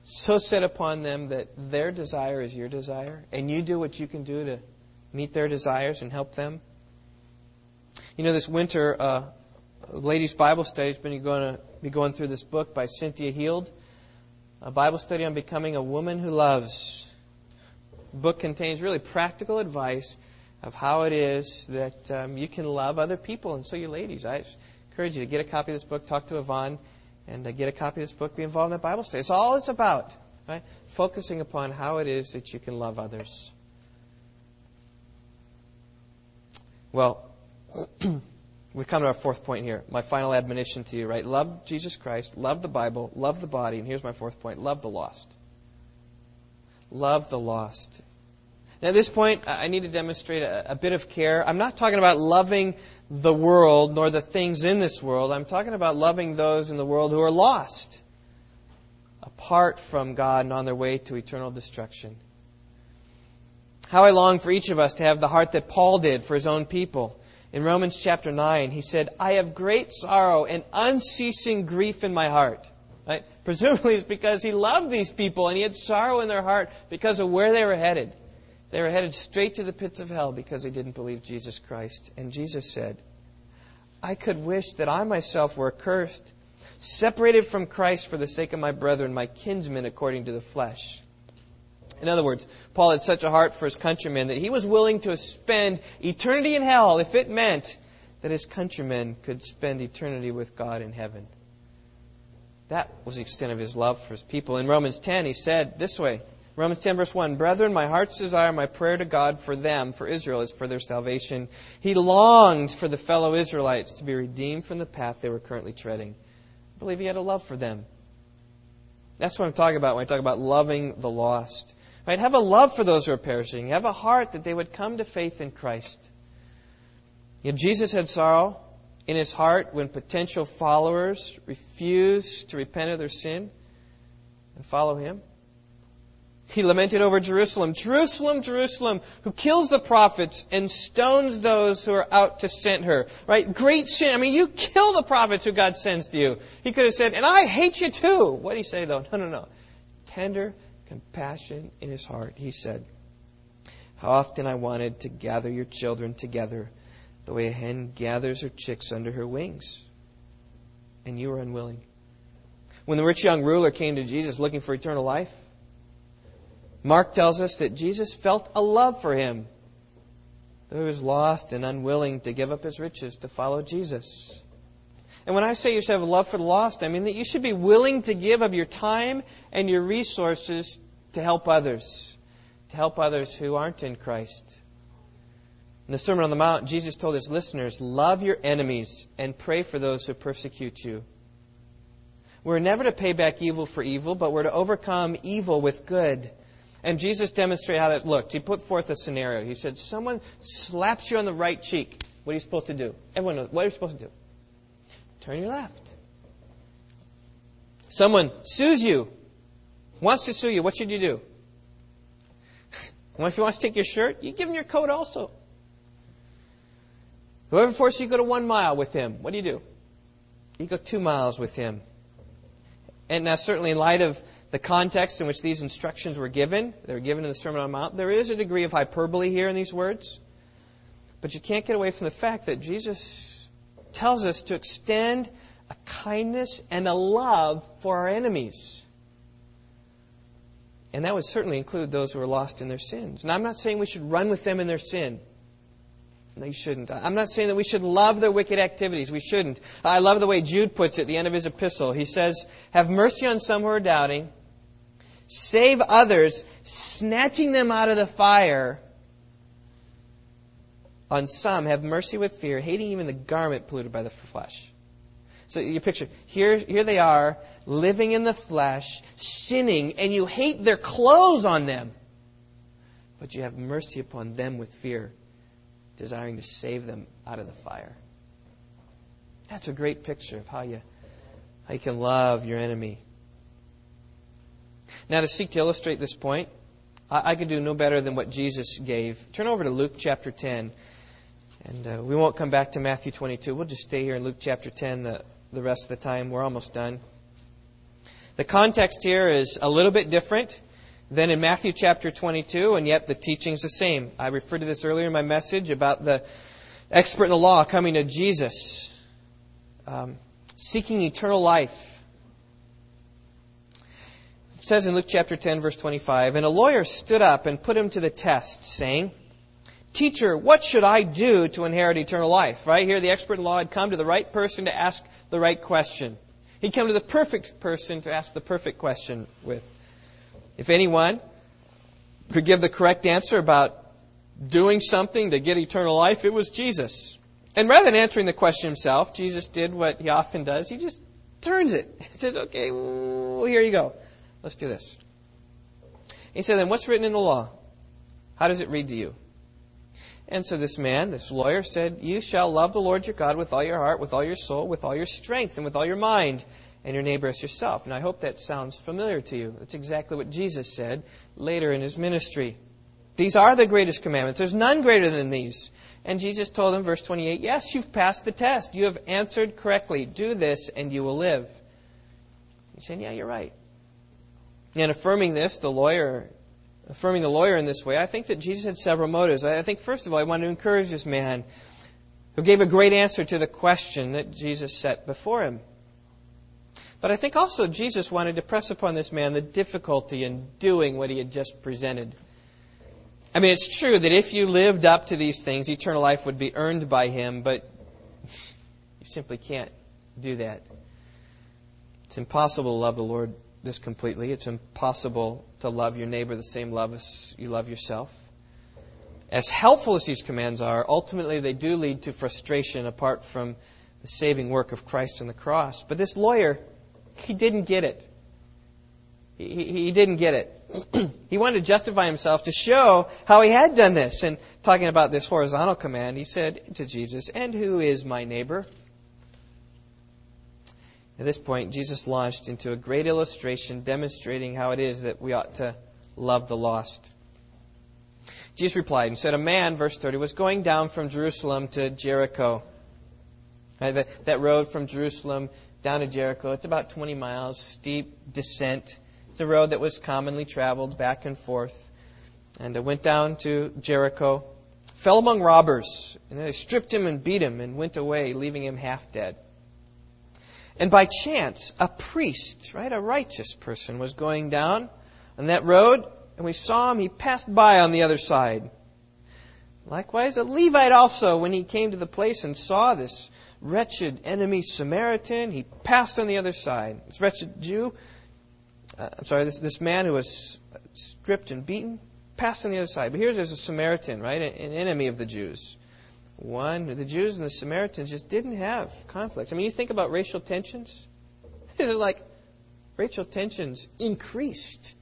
A: So set upon them that their desire is your desire, and you do what you can do to meet their desires and help them? You know, this winter, uh, ladies' Bible study is going to be going through this book by Cynthia Heald a Bible study on becoming a woman who loves. The book contains really practical advice of how it is that um, you can love other people. And so, you ladies, I encourage you to get a copy of this book, talk to Yvonne, and uh, get a copy of this book, be involved in that Bible study. It's all it's about, right? Focusing upon how it is that you can love others. Well, we come to our fourth point here. My final admonition to you, right? Love Jesus Christ, love the Bible, love the body, and here's my fourth point love the lost. Love the lost. Now, at this point, I need to demonstrate a, a bit of care. I'm not talking about loving the world nor the things in this world. I'm talking about loving those in the world who are lost, apart from God and on their way to eternal destruction. How I long for each of us to have the heart that Paul did for his own people in Romans chapter 9, he said, I have great sorrow and unceasing grief in my heart. Right? Presumably it's because he loved these people and he had sorrow in their heart because of where they were headed. They were headed straight to the pits of hell because they didn't believe Jesus Christ. And Jesus said, I could wish that I myself were accursed, separated from Christ for the sake of my brethren, my kinsmen according to the flesh. In other words, Paul had such a heart for his countrymen that he was willing to spend eternity in hell if it meant that his countrymen could spend eternity with God in heaven. That was the extent of his love for his people. In Romans 10, he said this way Romans 10, verse 1 Brethren, my heart's desire, my prayer to God for them, for Israel, is for their salvation. He longed for the fellow Israelites to be redeemed from the path they were currently treading. I believe he had a love for them. That's what I'm talking about when I talk about loving the lost. Right? Have a love for those who are perishing. Have a heart that they would come to faith in Christ. You Jesus had sorrow in his heart when potential followers refused to repent of their sin and follow him. He lamented over Jerusalem. Jerusalem, Jerusalem, who kills the prophets and stones those who are out to send her. Right? Great sin. I mean, you kill the prophets who God sends to you. He could have said, and I hate you too. What did he say though? No, no, no. Tender compassion in his heart. He said, How often I wanted to gather your children together the way a hen gathers her chicks under her wings. And you were unwilling. When the rich young ruler came to Jesus looking for eternal life, Mark tells us that Jesus felt a love for him, though he was lost and unwilling to give up his riches to follow Jesus. And when I say you should have a love for the lost, I mean that you should be willing to give of your time and your resources to help others, to help others who aren't in Christ. In the Sermon on the Mount, Jesus told his listeners, Love your enemies and pray for those who persecute you. We're never to pay back evil for evil, but we're to overcome evil with good. And Jesus demonstrated how that looked. He put forth a scenario. He said, Someone slaps you on the right cheek. What are you supposed to do? Everyone knows. What are you supposed to do? Turn your left. Someone sues you, wants to sue you. What should you do? Well, if he wants to take your shirt, you give him your coat also. Whoever forces you to go to one mile with him, what do you do? You go two miles with him. And now, certainly, in light of the context in which these instructions were given, they were given in the Sermon on the Mount, there is a degree of hyperbole here in these words. But you can't get away from the fact that Jesus tells us to extend a kindness and a love for our enemies. And that would certainly include those who are lost in their sins. And I'm not saying we should run with them in their sin. No, you shouldn't. I'm not saying that we should love their wicked activities. We shouldn't. I love the way Jude puts it at the end of his epistle. He says, Have mercy on some who are doubting, save others, snatching them out of the fire on some have mercy with fear, hating even the garment polluted by the flesh. So you picture, here, here they are, living in the flesh, sinning, and you hate their clothes on them. But you have mercy upon them with fear, desiring to save them out of the fire. That's a great picture of how you, how you can love your enemy. Now, to seek to illustrate this point, I, I could do no better than what Jesus gave. Turn over to Luke chapter 10. And uh, we won't come back to Matthew 22. We'll just stay here in Luke chapter 10 the, the rest of the time. We're almost done. The context here is a little bit different than in Matthew chapter 22, and yet the teaching's the same. I referred to this earlier in my message about the expert in the law coming to Jesus, um, seeking eternal life. Says in Luke chapter 10, verse 25, And a lawyer stood up and put him to the test, saying, Teacher, what should I do to inherit eternal life? Right here, the expert in law had come to the right person to ask the right question. He'd come to the perfect person to ask the perfect question with. If anyone could give the correct answer about doing something to get eternal life, it was Jesus. And rather than answering the question himself, Jesus did what he often does. He just turns it. He says, okay, well, here you go. Let's do this. He said, then what's written in the law? How does it read to you? And so this man, this lawyer, said, You shall love the Lord your God with all your heart, with all your soul, with all your strength, and with all your mind, and your neighbor as yourself. And I hope that sounds familiar to you. That's exactly what Jesus said later in his ministry. These are the greatest commandments. There's none greater than these. And Jesus told him, verse 28, Yes, you've passed the test. You have answered correctly. Do this, and you will live. He said, Yeah, you're right. And affirming this, the lawyer affirming the lawyer in this way, I think that Jesus had several motives. I think, first of all, he wanted to encourage this man who gave a great answer to the question that Jesus set before him. But I think also Jesus wanted to press upon this man the difficulty in doing what he had just presented. I mean, it's true that if you lived up to these things, eternal life would be earned by him, but you simply can't do that. It's impossible to love the Lord this completely. It's impossible to love your neighbor the same love as you love yourself. As helpful as these commands are, ultimately they do lead to frustration apart from the saving work of Christ on the cross. But this lawyer, he didn't get it. He, he didn't get it. he wanted to justify himself to show how he had done this. And talking about this horizontal command, he said to Jesus, And who is my neighbor? At this point, Jesus launched into a great illustration demonstrating how it is that we ought to love the lost. Jesus replied and said, A man, verse 30, was going down from Jerusalem to Jericho. Uh, that, that road from Jerusalem down to Jericho, it's about 20 miles, steep descent. It's a road that was commonly traveled back and forth. And it went down to Jericho, fell among robbers, and they stripped him and beat him and went away, leaving him half dead. And by chance, a priest, right, a righteous person, was going down on that road, and we saw him. He passed by on the other side. Likewise, a Levite also, when he came to the place and saw this wretched enemy Samaritan, he passed on the other side. This wretched Jew uh, I'm sorry, this, this man who was stripped and beaten passed on the other side. But here's there's a Samaritan, right? An enemy of the Jews. One, the Jews and the Samaritans just didn't have conflicts. I mean, you think about racial tensions. It's like racial tensions increased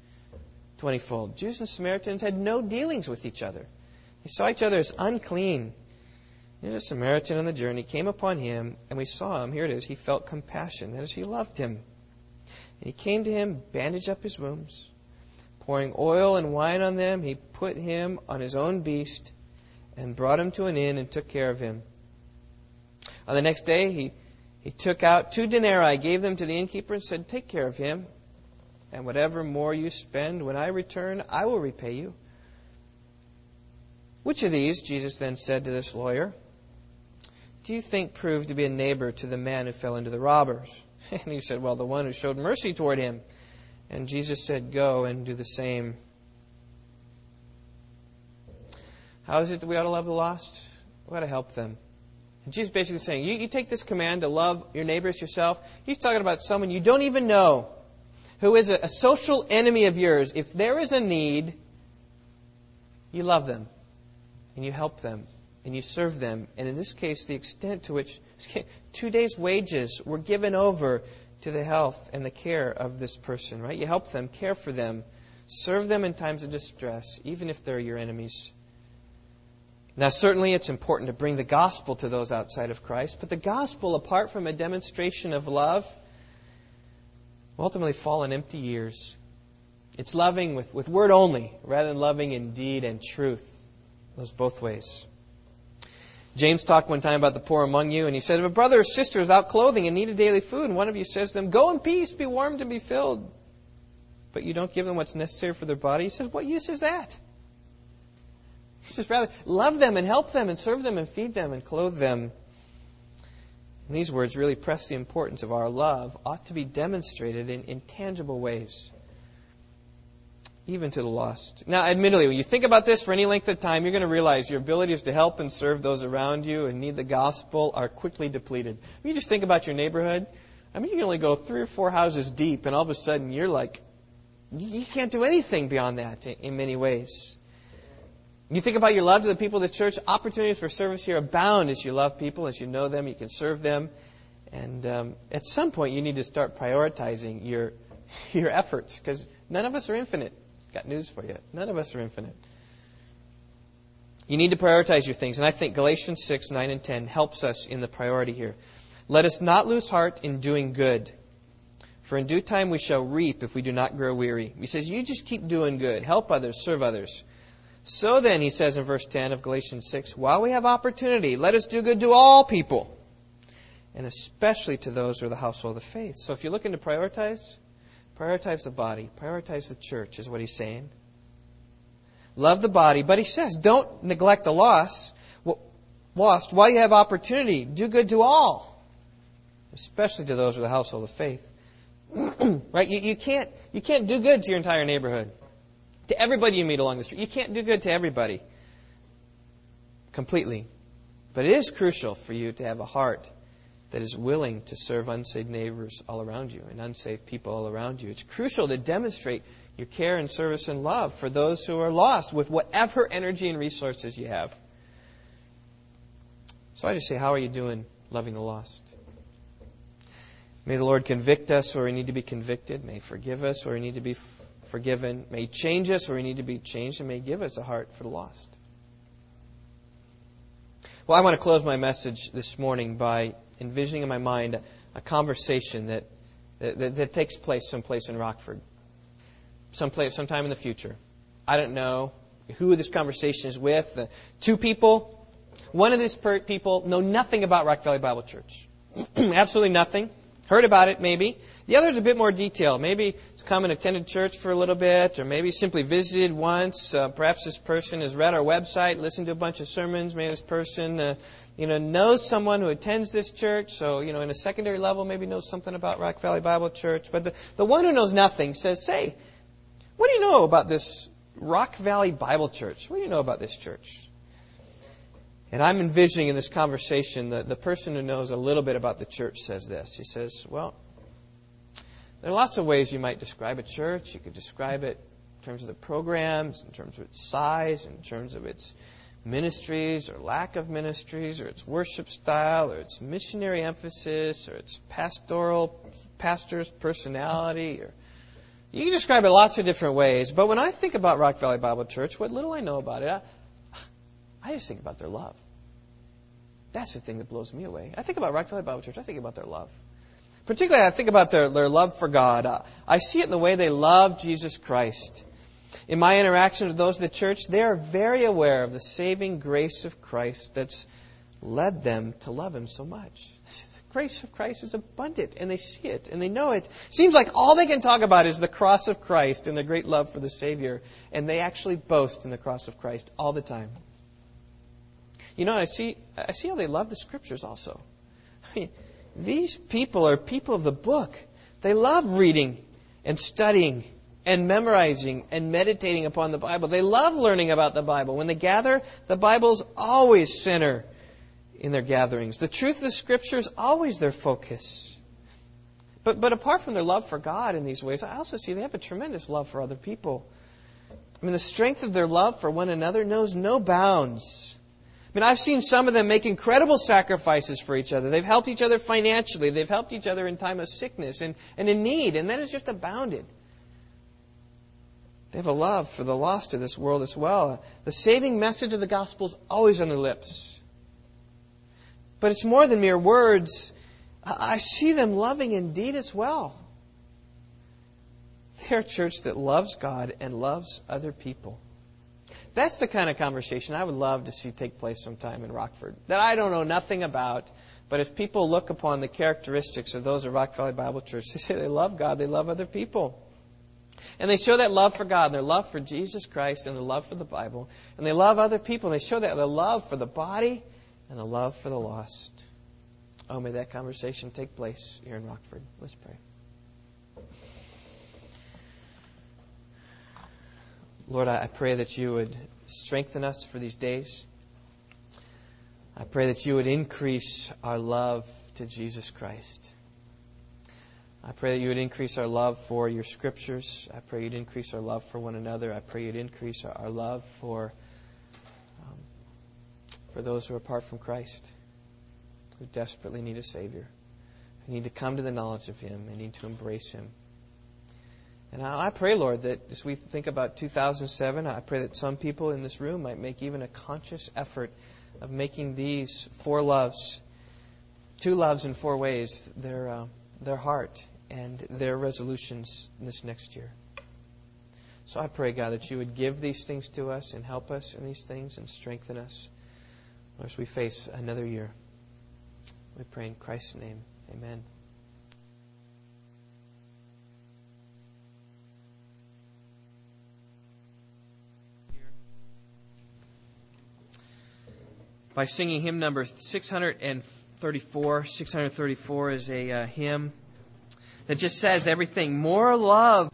A: twentyfold. Jews and Samaritans had no dealings with each other. They saw each other as unclean. Here's a Samaritan on the journey came upon him, and we saw him. Here it is. He felt compassion. That is, he loved him. And he came to him, bandaged up his wounds. Pouring oil and wine on them, he put him on his own beast and brought him to an inn and took care of him. On the next day, he, he took out two denarii, gave them to the innkeeper, and said, Take care of him, and whatever more you spend, when I return, I will repay you. Which of these, Jesus then said to this lawyer, do you think proved to be a neighbor to the man who fell into the robbers? And he said, Well, the one who showed mercy toward him. And Jesus said, Go and do the same. How is it that we ought to love the lost? We ought to help them. And Jesus basically saying, you, you take this command to love your neighbors yourself. He's talking about someone you don't even know who is a, a social enemy of yours. If there is a need, you love them and you help them and you serve them. And in this case, the extent to which two days' wages were given over to the health and the care of this person, right? You help them, care for them, serve them in times of distress, even if they're your enemies. Now, certainly it's important to bring the gospel to those outside of Christ, but the gospel, apart from a demonstration of love, will ultimately fall on empty ears. It's loving with, with word only, rather than loving in deed and truth. Those both ways. James talked one time about the poor among you, and he said, If a brother or sister is out clothing and needed daily food, and one of you says to them, Go in peace, be warmed and be filled, but you don't give them what's necessary for their body, he says, What use is that? He says, Rather, love them and help them and serve them and feed them and clothe them. And these words really press the importance of our love, ought to be demonstrated in, in tangible ways even to the lost. Now, admittedly, when you think about this for any length of time, you're going to realize your abilities to help and serve those around you and need the gospel are quickly depleted. When you just think about your neighborhood, I mean, you can only go three or four houses deep, and all of a sudden you're like, you can't do anything beyond that in many ways. You think about your love to the people of the church, opportunities for service here abound as you love people, as you know them, you can serve them. And um, at some point, you need to start prioritizing your, your efforts because none of us are infinite. Got news for you. None of us are infinite. You need to prioritize your things, and I think Galatians 6, 9, and 10 helps us in the priority here. Let us not lose heart in doing good, for in due time we shall reap if we do not grow weary. He says, You just keep doing good. Help others, serve others. So then, he says in verse 10 of Galatians 6, while we have opportunity, let us do good to all people, and especially to those who are the household of faith. So if you're looking to prioritize, Prioritize the body. Prioritize the church, is what he's saying. Love the body, but he says, don't neglect the loss. Lost, while you have opportunity, do good to all, especially to those of the household of faith. right? You, you, can't, you can't do good to your entire neighborhood, to everybody you meet along the street. You can't do good to everybody completely. But it is crucial for you to have a heart that is willing to serve unsaved neighbors all around you and unsaved people all around you. It's crucial to demonstrate your care and service and love for those who are lost with whatever energy and resources you have. So I just say, how are you doing loving the lost? May the Lord convict us where we need to be convicted. May forgive us where we need to be forgiven. May change us or we need to be changed. And may give us a heart for the lost. Well, I want to close my message this morning by envisioning in my mind a conversation that, that, that takes place someplace in Rockford, someplace, sometime in the future. I don't know who this conversation is with. The two people. One of these people know nothing about Rock Valley Bible Church. Absolutely nothing. Heard about it, maybe. The other is a bit more detailed. Maybe he's come and attended church for a little bit, or maybe simply visited once. Uh, perhaps this person has read our website, listened to a bunch of sermons. Maybe this person, uh, you know, knows someone who attends this church. So, you know, in a secondary level, maybe knows something about Rock Valley Bible Church. But the, the one who knows nothing says, "Say, what do you know about this Rock Valley Bible Church? What do you know about this church?" And I'm envisioning in this conversation that the person who knows a little bit about the church says this. He says, Well, there are lots of ways you might describe a church. You could describe it in terms of the programs, in terms of its size, in terms of its ministries or lack of ministries, or its worship style, or its missionary emphasis, or its pastoral pastor's personality, or you can describe it lots of different ways. But when I think about Rock Valley Bible Church, what little I know about it, I, I just think about their love. That's the thing that blows me away. I think about Rock Valley Bible Church, I think about their love. Particularly, I think about their, their love for God. Uh, I see it in the way they love Jesus Christ. In my interactions with those of the church, they are very aware of the saving grace of Christ that's led them to love Him so much. The grace of Christ is abundant, and they see it, and they know it. Seems like all they can talk about is the cross of Christ and their great love for the Savior, and they actually boast in the cross of Christ all the time. You know, I see, I see how they love the scriptures also. I mean, these people are people of the book. They love reading and studying and memorizing and meditating upon the Bible. They love learning about the Bible. When they gather, the Bible's always center in their gatherings. The truth of the Scripture is always their focus. But, but apart from their love for God in these ways, I also see they have a tremendous love for other people. I mean, the strength of their love for one another knows no bounds. I mean, I've seen some of them make incredible sacrifices for each other. They've helped each other financially. They've helped each other in time of sickness and, and in need, and that has just abounded. They have a love for the lost of this world as well. The saving message of the gospel is always on their lips. But it's more than mere words. I see them loving indeed as well. They're a church that loves God and loves other people. That's the kind of conversation I would love to see take place sometime in Rockford that I don't know nothing about. But if people look upon the characteristics of those of Rock Valley Bible Church, they say they love God, they love other people. And they show that love for God, their love for Jesus Christ, and their love for the Bible. And they love other people, and they show that their love for the body and the love for the lost. Oh, may that conversation take place here in Rockford. Let's pray. Lord, I pray that you would strengthen us for these days. I pray that you would increase our love to Jesus Christ. I pray that you would increase our love for your scriptures. I pray you'd increase our love for one another. I pray you'd increase our, love for um, for those who are apart from Christ, who desperately need a Savior, who need to come to the knowledge of Him and need to embrace Him. And I pray, Lord, that as we think about 2007, I pray that some people in this room might make even a conscious effort of making these four loves, two loves in four ways, their, uh, their heart and their resolutions this next year. So I pray, God, that you would give these things to us and help us in these things and strengthen us as we face another year. We pray in Christ's name. Amen. By singing hymn number 634. 634 is a uh, hymn that just says everything more love